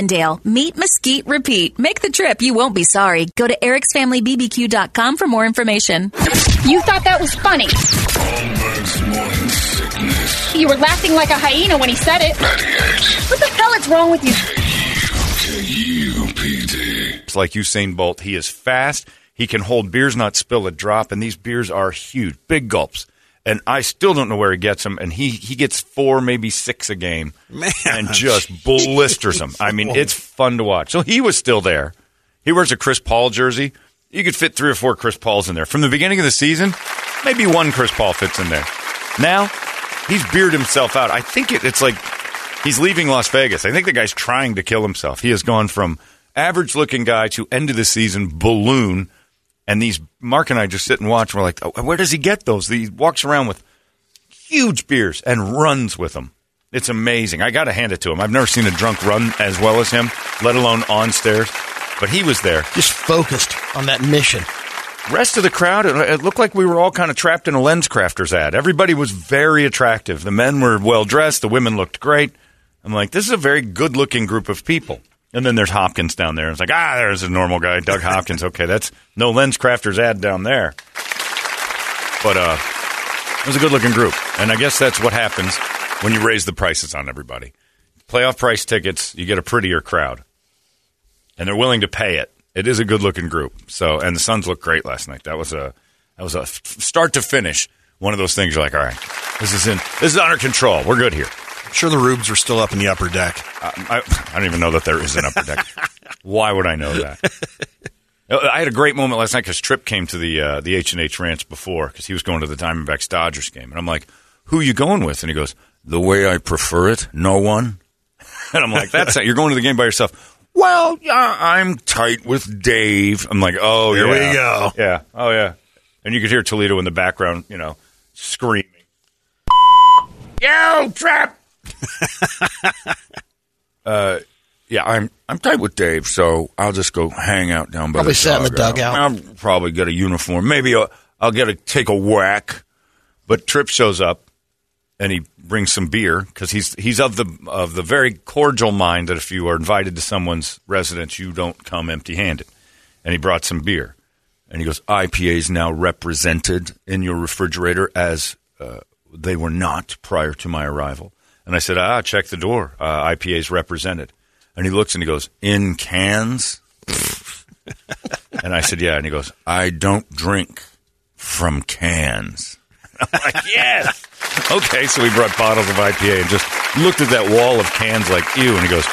Meat, mesquite, repeat. Make the trip. You won't be sorry. Go to ericsfamilybbq.com for more information. You thought that was funny. Holmberg's morning sickness. You were laughing like a hyena when he said it. What the hell is wrong with you? KUPD. It's like Usain Bolt. He is fast. He can hold beers, not spill a drop, and these beers are huge, big gulps. And I still don't know where he gets them. And he, he gets four, maybe six a game, Man. and just blisters them. I mean, it's fun to watch. So he was still there. He wears a Chris Paul jersey. You could fit three or four Chris Pauls in there. From the beginning of the season, maybe one Chris Paul fits in there. Now he's bearded himself out. I think it, it's like he's leaving Las Vegas. I think the guy's trying to kill himself. He has gone from average looking guy to end of the season balloon. And these Mark and I just sit and watch. And we're like, oh, where does he get those? He walks around with huge beers and runs with them. It's amazing. I got to hand it to him. I've never seen a drunk run as well as him, let alone on stairs. But he was there. Just focused on that mission. Rest of the crowd, it, it looked like we were all kind of trapped in a LensCrafters ad. Everybody was very attractive. The men were well dressed. The women looked great. I'm like, this is a very good looking group of people. And then there's Hopkins down there. It's like, ah, there's a normal guy, Doug Hopkins. Okay, that's no LensCrafters ad down there. But uh, it was a good looking group. And I guess that's what happens when you raise the prices on everybody. Playoff price tickets, you get a prettier crowd. And they're willing to pay it. It is a good looking group. So, and the Suns looked great last night. That was a that was a f- start to finish. One of those things you're like, all right, this is in this is under control. We're good here. I'm sure the Rubes are still up in the upper deck. I, I don't even know that there is an upper deck. Why would I know that? I had a great moment last night because Trip came to the uh, the H and H Ranch before because he was going to the Diamondbacks Dodgers game, and I'm like, "Who are you going with?" And he goes, "The way I prefer it, no one." And I'm like, "That's it. You're going to the game by yourself." Well, yeah, I'm tight with Dave. I'm like, "Oh, Here yeah. we go. Yeah, oh yeah." And you could hear Toledo in the background, you know, screaming. Yo, Trap! uh, yeah, I'm I'm tight with Dave, so I'll just go hang out down by Probably the sit in the dugout. I'll probably get a uniform. Maybe I'll, I'll get a take a whack. But Trip shows up and he brings some beer because he's he's of the of the very cordial mind that if you are invited to someone's residence, you don't come empty handed. And he brought some beer, and he goes, "IPA is now represented in your refrigerator as uh, they were not prior to my arrival." And I said, "Ah, check the door. Uh, IPA is represented." And he looks and he goes, "In cans." and I said, "Yeah." And he goes, "I don't drink from cans." I'm like, yes. Okay, so we brought bottles of IPA and just looked at that wall of cans like, ew. And he goes,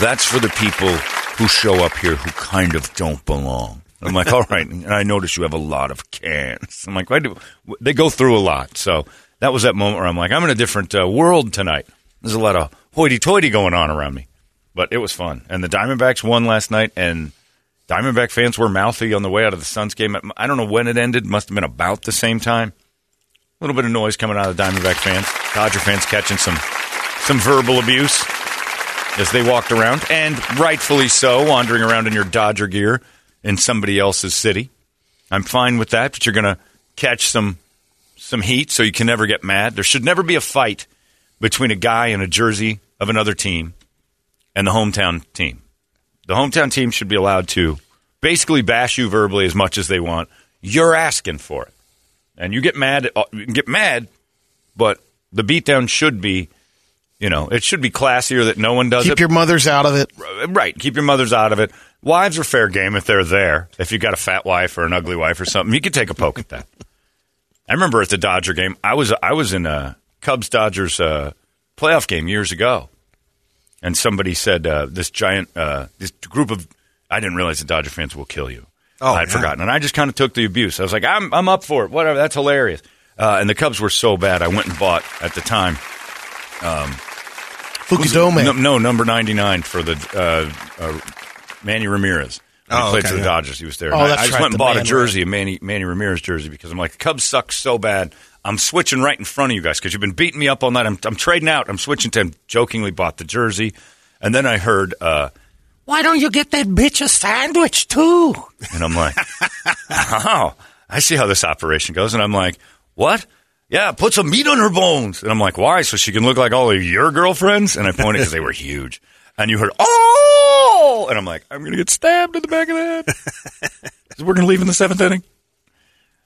that's for the people who show up here who kind of don't belong. I'm like, all right. And I notice you have a lot of cans. I'm like, why do they go through a lot? So that was that moment where I'm like, I'm in a different uh, world tonight. There's a lot of hoity-toity going on around me, but it was fun. And the Diamondbacks won last night, and Diamondback fans were mouthy on the way out of the Suns game. I don't know when it ended. Must have been about the same time. A little bit of noise coming out of the Diamondback fans. Dodger fans catching some some verbal abuse as they walked around, and rightfully so, wandering around in your Dodger gear in somebody else's city. I'm fine with that, but you're going to catch some some heat, so you can never get mad. There should never be a fight between a guy in a jersey of another team and the hometown team. The hometown team should be allowed to basically bash you verbally as much as they want. You're asking for it, and you get mad. uh, You get mad, but the beatdown should be, you know, it should be classier that no one does Keep it. your mothers out of it. Right. Keep your mothers out of it. Wives are fair game if they're there. If you got a fat wife or an ugly wife or something, you could take a poke at that. I remember at the Dodger game, I was I was in a Cubs Dodgers uh, playoff game years ago, and somebody said uh, this giant uh, this group of I didn't realize the Dodger fans will kill you. Oh, I'd yeah. forgotten, and I just kind of took the abuse. I was like, I'm I'm up for it. Whatever. That's hilarious. Uh, and the Cubs were so bad, I went and bought at the time Fukudome. no, no, number 99 for the uh, uh, Manny Ramirez. When he Oh, played okay, for the yeah. Dodgers. He was there. Oh, I- I just right, went and bought a jersey, a Manny, Manny Ramirez jersey, because I'm like, the Cubs suck so bad. I'm switching right in front of you guys because you've been beating me up all night. I'm, I'm trading out. I'm switching to him. Jokingly bought the jersey. And then I heard, uh, Why don't you get that bitch a sandwich too? and I'm like, oh, I see how this operation goes. And I'm like, what? Yeah, put some meat on her bones. And I'm like, why? So she can look like all of your girlfriends? And I pointed because they were huge. And you heard, oh! And I'm like, I'm going to get stabbed in the back of the head. 'Cause we're going to leave in the seventh inning.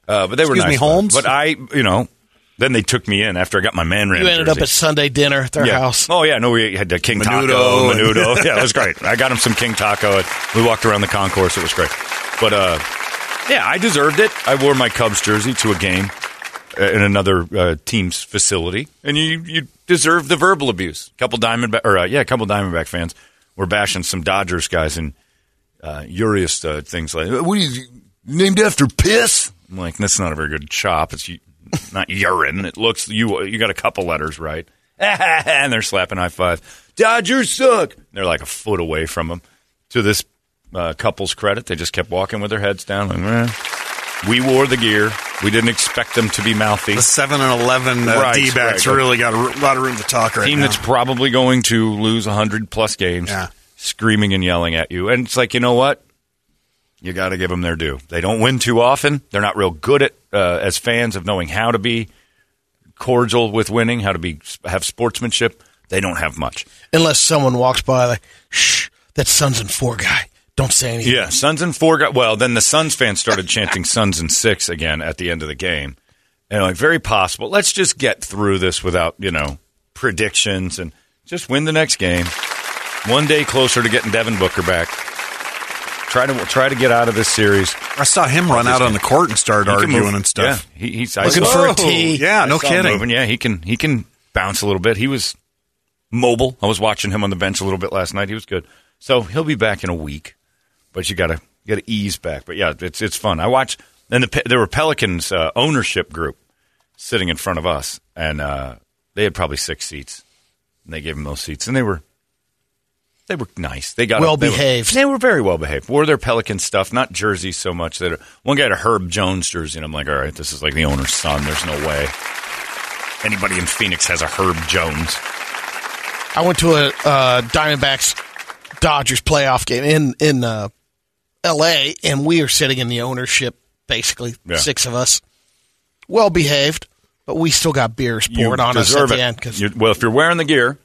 Uh, but they were Excuse me, nice. about it. Holmes? But I, you know, then they took me in after I got my man ram You ended jersey. up at Sunday dinner at their yeah. house. Oh yeah, no, we had uh, King Taco, Menudo and- Menudo. yeah, it was great. I got him some King Taco. We walked around the concourse. It was great. But uh, yeah, I deserved it. I wore my Cubs jersey to a game uh, in another uh, team's facility, and you you deserve the verbal abuse. A couple Diamondback or uh, yeah, a couple Diamondback fans were bashing some Dodgers guys and uh, Urias uh, things like, "What are you named after piss?" I'm like, that's not a very good chop. It's not urine. It looks you. You got a couple letters right, and they're slapping high five. Dodgers suck. They're like a foot away from them. To this uh, couple's credit, they just kept walking with their heads down. Like, "Eh." We wore the gear. We didn't expect them to be mouthy. The seven and eleven uh, Right, D backs right. really got a r- lot of room to talk right team now. that's probably going to lose 100 plus games, Yeah. screaming and yelling at you. And it's like, you know what? You got to give them their due. They don't win too often. They're not real good at, uh, as fans, of knowing how to be cordial with winning, how to be have sportsmanship. They don't have much. Unless someone walks by like, shh, that Suns and four guy. Don't say anything. Yeah, Suns and four. Got, well, then the Suns fans started chanting Suns and six again at the end of the game, and like very possible. Let's just get through this without you know predictions and just win the next game. One day closer to getting Devin Booker back. Try to try to get out of this series. I saw him run out on the court and start arguing move. and stuff. Yeah, he, he's Looking for a Whoa. tee. Yeah, no I saw him kidding. moving. Yeah, he can he can bounce a little bit. He was mobile. I was watching him on the bench a little bit last night. He was good. So he'll be back in a week, but you gotta you gotta ease back. But yeah, it's it's fun. I watch and the there were Pelicans uh, ownership group sitting in front of us, and uh, they had probably six seats, and they gave them those seats, and they were. They were nice. They got Well they were- behaved. They were very well behaved. Wore their Pelican stuff, not jerseys so much. That one guy had a Herb Jones jersey, and I'm like, all right, this is like the owner's son. There's no way anybody in Phoenix has a Herb Jones. I went to a uh, Diamondbacks Dodgers playoff game in in uh, L.A. and we are sitting in the ownership, basically Yeah. six of us, well behaved, but we still got beers poured on us at deserve the end because You- well, if you're wearing the gear,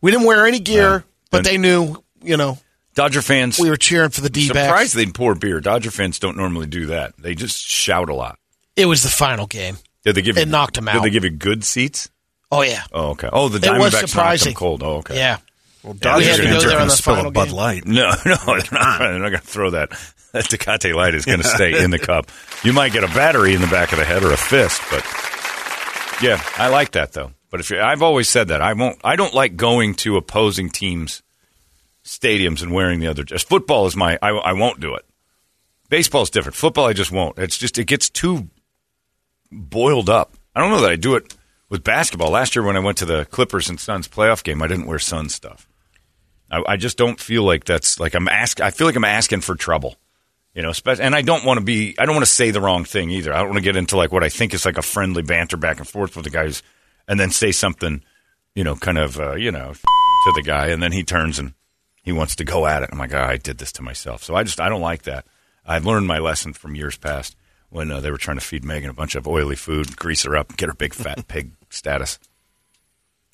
we didn't wear any gear, but they knew, you know, Dodger fans. we were cheering for the D surprised they'd pour beer. Dodger fans don't normally do that. They just shout a lot. It was the final game. Did they give you? It knocked 'em Did out. they give you good seats? Oh yeah, Oh, okay. Oh, the It was Diamondbacks knocked them cold. Oh, okay. yeah. Well, Yeah, Dodgers we go fans are there going on to the spill a Bud game. Light. No, no, they're not. They're not going to throw that. That Tecate light is going to stay in the cup. You might get a battery in the back of the head or a fist, but yeah, I like that though. But if you, I've always said that I won't. I don't like going to opposing teams' stadiums and wearing the other. Just football is my. I, I won't do it. Baseball is different. Football, I just won't. It's just it gets too boiled up. I don't know that I do it with basketball. Last year when I went to the Clippers and Suns playoff game, I didn't wear Suns stuff. I, I just don't feel like that's like I'm ask. I feel like I'm asking for trouble, you know. And I don't want to be. I don't want to say the wrong thing either. I don't want to get into like what I think is like a friendly banter back and forth with the guys, and then say something, you know, kind of uh, you know to the guy, and then he turns and he wants to go at it. I'm like, oh, I did this to myself. So I just I don't like that. I've learned my lesson from years past when uh, they were trying to feed Megan a bunch of oily food, grease her up, get her big fat pig status.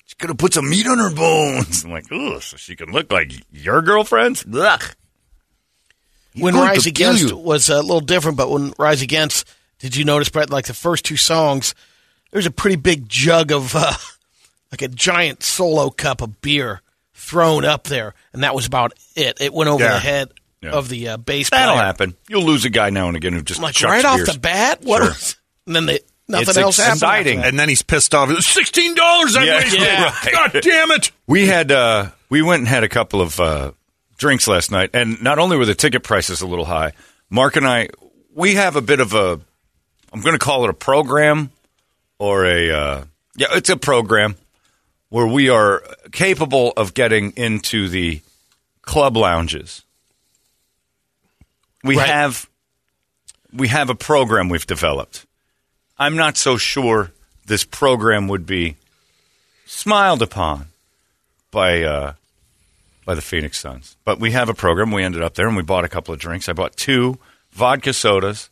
She's could have put some meat on her bones. I'm like, ugh, so she can look like your girlfriends. Ugh. when Rise Against you. was a little different, but when Rise Against, did you notice, Brett? Like the first two songs, there's a pretty big jug of, uh, like a giant solo cup of beer thrown up there, and that was about it. It went over Yeah. the head Yeah. of the uh, bass That'll player. happen. You'll lose a guy now and again who just like right off beers. the bat, what? Sure. and then they nothing It's else happened. after exciting. And then he's pissed off. Sixteen dollars I Yeah, wasted. yeah. God damn it! We had uh, we went and had a couple of uh, drinks last night, and not only were the ticket prices a little high, Mark and I we have a bit of a I'm going to call it a program or a uh, yeah, it's a program where we are capable of getting into the club lounges. We Right. have we have a program we've developed. I'm not so sure this program would be smiled upon by uh, by the Phoenix Suns. But we have a program. We ended up there and we bought a couple of drinks. I bought two vodka sodas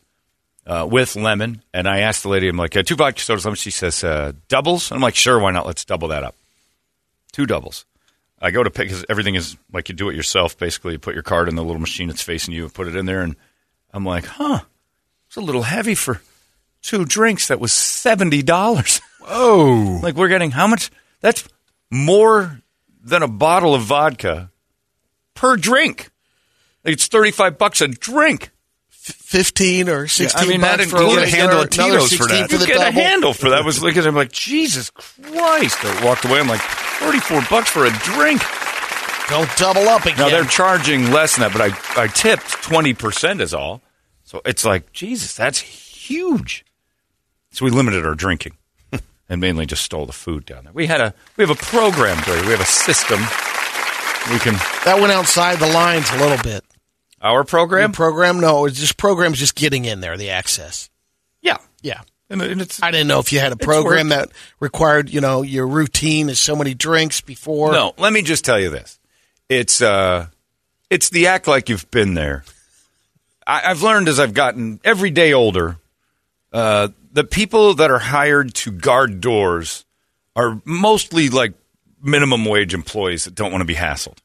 uh, with lemon, and I asked the lady, I'm like, uh, two vodka sodas. lemon." She says uh, doubles. I'm like, sure, why not? Let's double that up. Two doubles. I go to pick because everything is like you do it yourself. Basically, you put your card in the little machine that's facing you, and put it in there, and I'm like, huh, it's a little heavy for two drinks. That was seventy dollars. Oh, Like we're getting how much? That's more than a bottle of vodka per drink. It's thirty five bucks a drink. fifteen or sixteen. I mean, that includes a handle of Tito's for that. For You get a handle for that. I was looking at him like Jesus Christ. I walked away. I'm like thirty four bucks for a drink. Don't double up again. Now they're charging less than that, but I I tipped twenty percent is all. So it's like Jesus, that's huge. So we limited our drinking, and mainly just stole the food down there. We had a we have a program, Brady. We have a system. We can that went outside the lines a little bit. our program. Program? No, it's just programs just getting in there. The access. yeah, Yeah. and, and it's I didn't know if you had a program that required, you know, your routine is so many drinks before. No, let me just tell you this. It's uh it's the act like you've been there. I, I've learned as I've gotten every day older, uh, the people that are hired to guard doors are mostly like minimum wage employees that don't want to be hassled.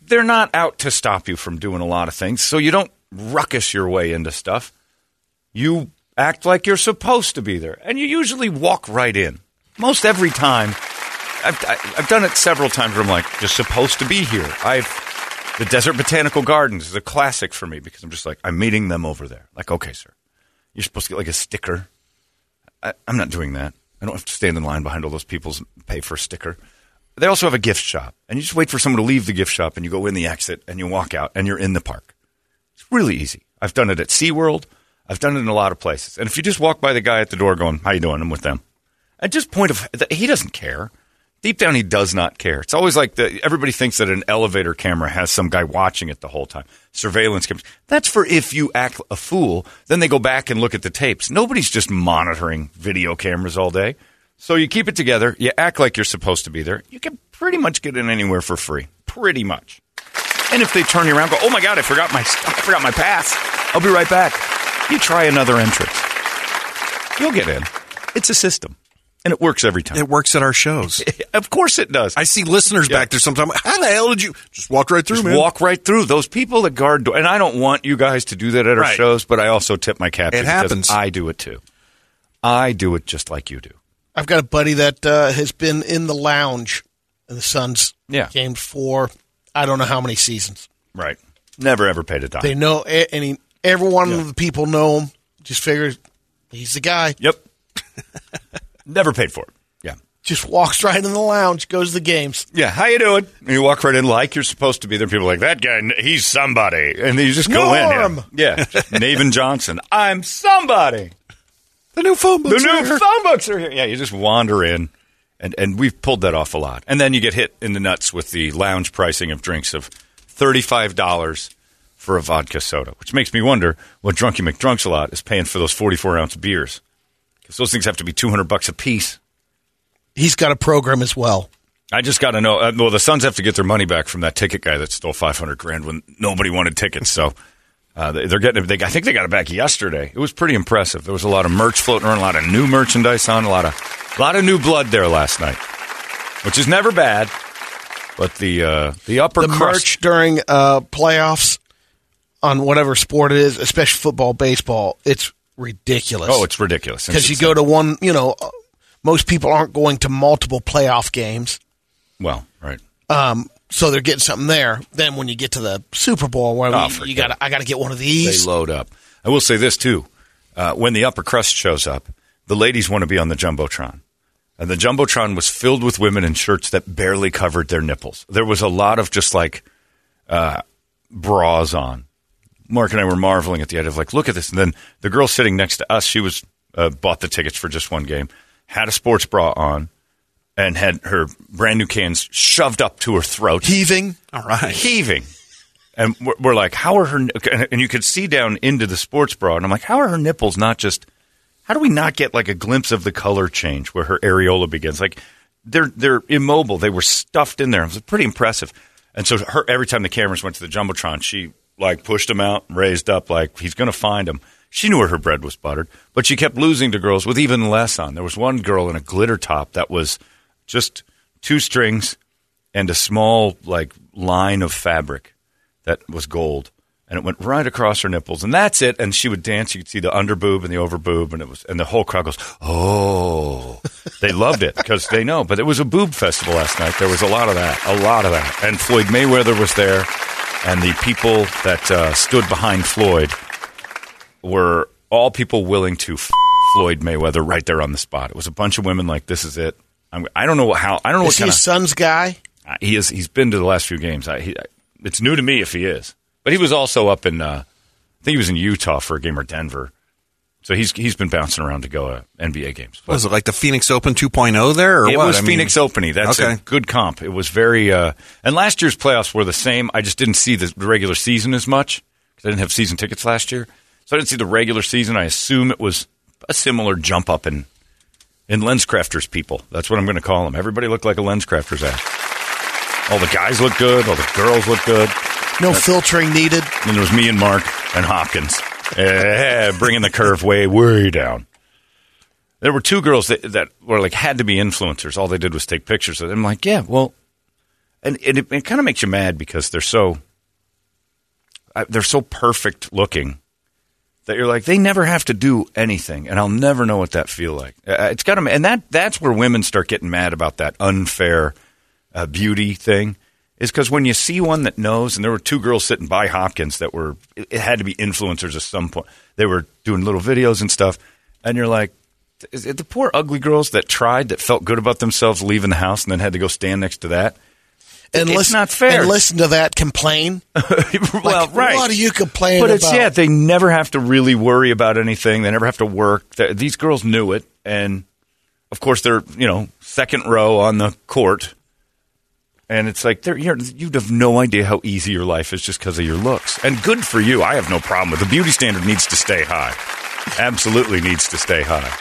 They're not out to stop you from doing a lot of things, so you don't ruckus your way into stuff. You act like you're supposed to be there, and you usually walk right in. Most every time, I've, I've done it several times where I'm like, just supposed to be here. I've the Desert Botanical Gardens is a classic for me because I'm just like, I'm meeting them over there. Like, okay, sir, you're supposed to get like a sticker. I, I'm not doing that. I don't have to stand in line behind all those people pay for a sticker. They also have a gift shop, and you just wait for someone to leave the gift shop, and you go in the exit, and you walk out, and you're in the park. It's really easy. I've done it at SeaWorld. I've done it in a lot of places. And if you just walk by the guy at the door going, how you doing? I'm with them. At just point of, he doesn't care. Deep down, he does not care. It's always like the, everybody thinks that an elevator camera has some guy watching it the whole time. Surveillance cameras. That's for if you act a fool, then they go back and look at the tapes. Nobody's just monitoring video cameras all day. So you keep it together. You act like you're supposed to be there. You can pretty much get in anywhere for free. Pretty much. And if they turn you around, go, oh my god, I forgot my I forgot my pass. I'll be right back. You try another entrance. You'll get in. It's a system, and it works every time. it works at our shows. of course, it does. I see listeners Yeah. back there sometimes. How the hell did you just walk right through, just man? walk right through those people that guard door. And I don't want you guys to do that at our Right. shows, but I also tip my cap. to It happens. I do it too. I do it just like you do. I've got a buddy that uh, has been in the lounge in the Suns Yeah. game for I don't know how many seasons. Right. Never ever paid a dime. They know, a- and he, every one of the people know him. Just figures he's the guy. Yep. Never paid for it. Yeah. Just walks right in the lounge, goes to the games. Yeah, how you doing? And you walk right in like you're supposed to be there. People are like that guy. He's somebody, and then you just go Norm! in. Yeah, yeah. Navin Johnson. I'm somebody. the new phone books The new here. phone books are here. Yeah, you just wander in, and and we've pulled that off a lot. And then you get hit in the nuts with the lounge pricing of drinks of thirty five dollars for a vodka soda, which makes me wonder what Drunky McDrunks a lot is paying for those forty four ounce beers because those things have to be two hundred bucks a piece. He's got a program as well. I just got to know. Uh, well, the Suns have to get their money back from that ticket guy that stole five hundred grand when nobody wanted tickets. So uh, they, they're getting. it. I think they got it back yesterday. It was pretty impressive. There was a lot of merch floating around, a lot of new merchandise on, a lot of, a lot of new blood there last night, which is never bad. But the uh, the upper the crust, merch during uh, playoffs on whatever sport it is, especially football, baseball, it's ridiculous. oh, it's ridiculous because you go to one. You know, uh, most people aren't going to multiple playoff games, well, right. um, so they're getting something there. Then when you get to the Super Bowl, where Oh, you, you got. I got to get one of these. They load up. I will say this too: uh, when the upper crust shows up, the ladies want to be on the jumbotron, and the jumbotron was filled with women in shirts that barely covered their nipples. There was a lot of just like uh, bras on. Mark and I were marveling at the idea of like, look at this. And then the girl sitting next to us, she was uh, bought the tickets for just one game, had a sports bra on, and had her brand new cans shoved up to her throat Heaving. All right. heaving. And we're, we're like, how are her? And you could see down into the sports bra, and I'm like, how are her nipples not just? How do we not get like a glimpse of the color change where her areola begins? Like, they're they're immobile. They were stuffed in there. It was pretty impressive. And so her every time the cameras went to the jumbotron, she like pushed him out, and raised up, like he's going to find him. She knew where her bread was buttered, but she kept losing to girls with even less on. There was one girl in a glitter top that was just two strings and a small like line of fabric that was gold, and it went right across her nipples, and that's it. And she would dance. You could see the under boob and the over boob, and it was, and the whole crowd goes, "Oh!" they loved it because they know. But it was a boob festival last night. There was a lot of that, a lot of that, and Floyd Mayweather was there, and the people that uh, stood behind Floyd were all people willing to f- Floyd Mayweather right there on the spot. It was a bunch of women like, "This is it." I'm, I don't know how. I don't know Is what he kind a of son's guy? uh, he is. He's been to the last few games. I, he, it's new to me if he is, but he was also up in. Uh, I think he was in Utah for a game or Denver. So he's he's been bouncing around to go to NBA games. But Was it like the Phoenix Open 2.0 there, or it what? was I mean- Phoenix Open. That's a good comp. It was very. Uh, and last year's playoffs were the same. I just didn't see the regular season as much because I didn't have season tickets last year. So I didn't see the regular season. I assume it was a similar jump up in in LensCrafters people. That's what I'm going to call them. Everybody looked like a LensCrafters ad. All the guys look good. All the girls look good. No filtering needed. And there was me and Mark and Hopkins, eh, bringing the curve way, way down. There were two girls that, that were like had to be influencers. All they did was take pictures of them. I'm like, yeah, well, and, and it, it kind of makes you mad because they're so uh, they're so perfect looking that you're like they never have to do anything, and I'll never know what that feel like. Uh, it's got to, and that that's where women start getting mad about that unfair uh, beauty thing. Is because when you see one that knows, and there were two girls sitting by Hopkins that were, it, had to be influencers at some point. They were doing little videos and stuff, and you're like, is it the poor ugly girls that tried that felt good about themselves leaving the house and then had to go stand next to that? And It's listen, not fair. And listen to that complain. well, right. What are you complaining But it's about? yeah, they never have to really worry about anything. They never have to work. These girls knew it, and of course they're you know second row on the court, and it's like you'd have no idea how easy your life is just because of your looks. And good for you. I have no problem with the beauty standard needs to stay high. Absolutely needs to stay high.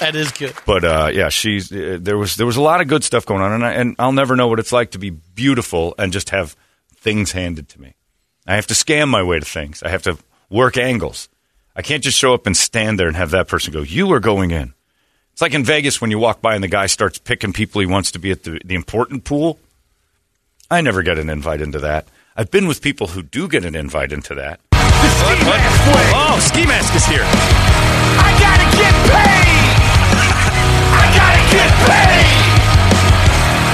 That is good. But uh, yeah, she's uh, there was there was a lot of good stuff going on, and I, and I'll never know what it's like to be beautiful and just have things handed to me. I have to scam my way to things. I have to work angles. I can't just show up and stand there and have that person go, "You are going in." It's like in Vegas when you walk by and the guy starts picking people he wants to be at the, the important pool. I never get an invite into that. I've been with people who do get an invite into that. Oh, Ski Mask is here. I gotta get paid! I gotta get paid!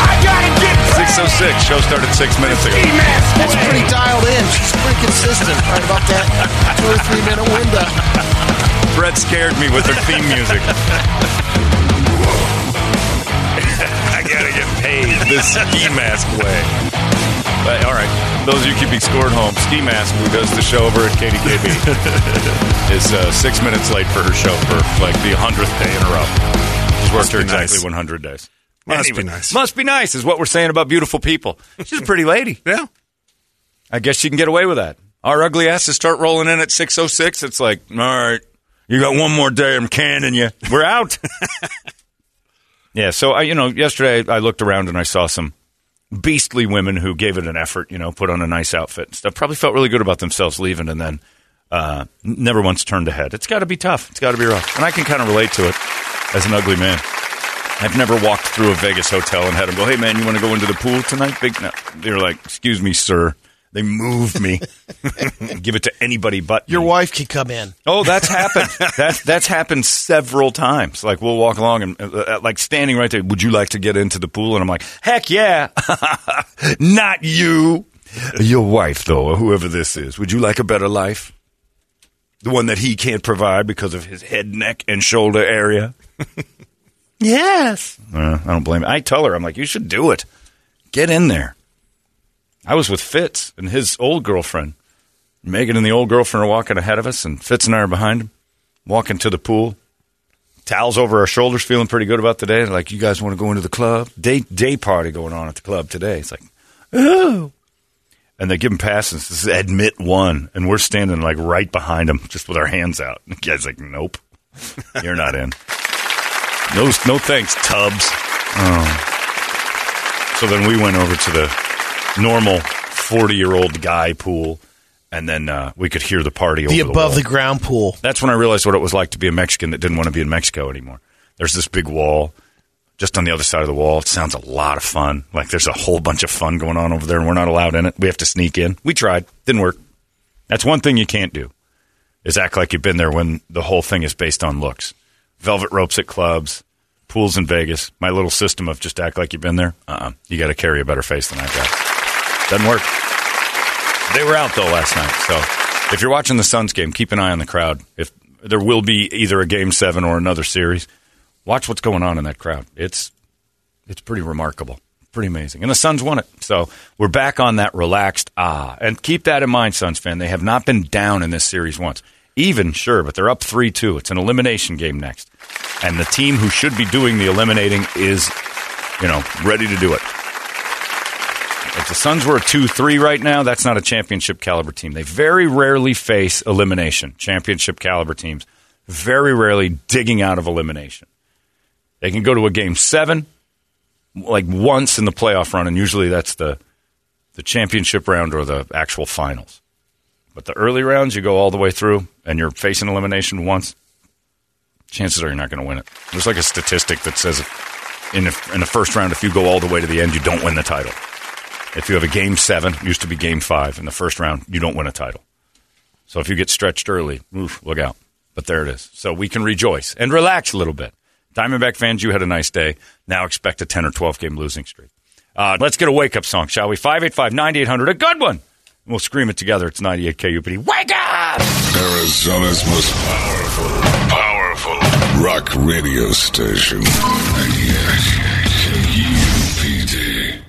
I gotta get paid! 606. Show started six minutes ago. Ski mask That's way. pretty dialed in. She's pretty consistent. Right about that two or three minute window. Brett scared me with her theme music. Paid the ski mask way. But, all right, those of you keeping score at home, Ski Mask, who does the show over at KDKB, is uh, six minutes late for her show for like the hundredth day in a row. She's worked her exactly nice. 100 days. Must be nice. Must be nice, is what we're saying about beautiful people. She's a pretty lady. Yeah. I guess she can get away with that. Our ugly asses start rolling in at 606. It's like, all right, you got one more day. I'm canning you. We're out. yeah. So, I, you know, yesterday I looked around and I saw some beastly women who gave it an effort, you know, put on a nice outfit and stuff. Probably felt really good about themselves leaving and then uh, never once turned ahead. It's got to be tough. It's got to be rough. And I can kind of relate to it as an ugly man. I've never walked through a Vegas hotel and had them go, "Hey man, you want to go into the pool tonight?" Big, no. They're like, "Excuse me, sir." They moved me. Give it to anybody but Your me. wife can come in. Oh, that's happened. that's that's happened several times. Like we'll walk along and uh, uh, like standing right there. Would you like to get into the pool? And I'm like, heck yeah, not you, your wife though, or whoever this is. Would you like a better life? The one that he can't provide because of his head, neck, and shoulder area. yes. Uh, I don't blame. It. I tell her, I'm like, you should do it. Get in there. I was with Fitz and his old girlfriend. Megan and the old girlfriend are walking ahead of us, and Fitz and I are behind him, walking to the pool. Towels over our shoulders, feeling pretty good about the day. Like, you guys want to go into the club? Day day party going on at the club today. It's like, oh. And they give him passes. This is admit one, and we're standing like right behind him, just with our hands out. The guy's like, nope, you're not in. No, no thanks, Tubbs. Oh. So then we went over to the normal 40 year old guy pool, and then uh, we could hear the party The over above the, the ground pool. That's when I realized what it was like to be a Mexican that didn't want to be in Mexico anymore. There's this big wall. Just on the other side of the wall, it sounds a lot of fun. Like there's a whole bunch of fun going on over there, and we're not allowed in it. We have to sneak in. We tried, didn't work. That's one thing you can't do is act like you've been there when the whole thing is based on looks. Velvet ropes at clubs, pools in Vegas. My little system of just act like you've been there. Uh-uh. You got to carry a better face than I got. Doesn't work. They were out though last night. So if you're watching the Suns game, keep an eye on the crowd. If there will be either a game seven or another series, watch what's going on in that crowd. It's it's pretty remarkable. Pretty amazing. And the Suns won it. So we're back on that relaxed ah. And keep that in mind, Suns fan. They have not been down in this series once. Even, sure, but they're up 3 2. It's an elimination game next. And the team who should be doing the eliminating is, you know, ready to do it. If the Suns were a 2 3 right now, that's not a championship caliber team. They very rarely face elimination, championship caliber teams. Very rarely digging out of elimination. They can go to a game seven, like once in the playoff run, and usually that's the the championship round or the actual finals. But the early rounds, you go all the way through, and you're facing elimination once. Chances are you're not going to win it. There's like a statistic that says in in the first round, if you go all the way to the end, you don't win the title. If you have a game seven, used to be game five in the first round, you don't win a title. So if you get stretched early, oof, look out. But there it is. So we can rejoice and relax a little bit. Diamondback fans, you had a nice day. Now expect a 10 or 12 game losing streak. Uh, let's get a wake up song, shall we? 585 9800, a good one. We'll scream it together. It's 98 KUPD. Wake up! Arizona's most powerful, powerful rock radio station. 98 KUPD.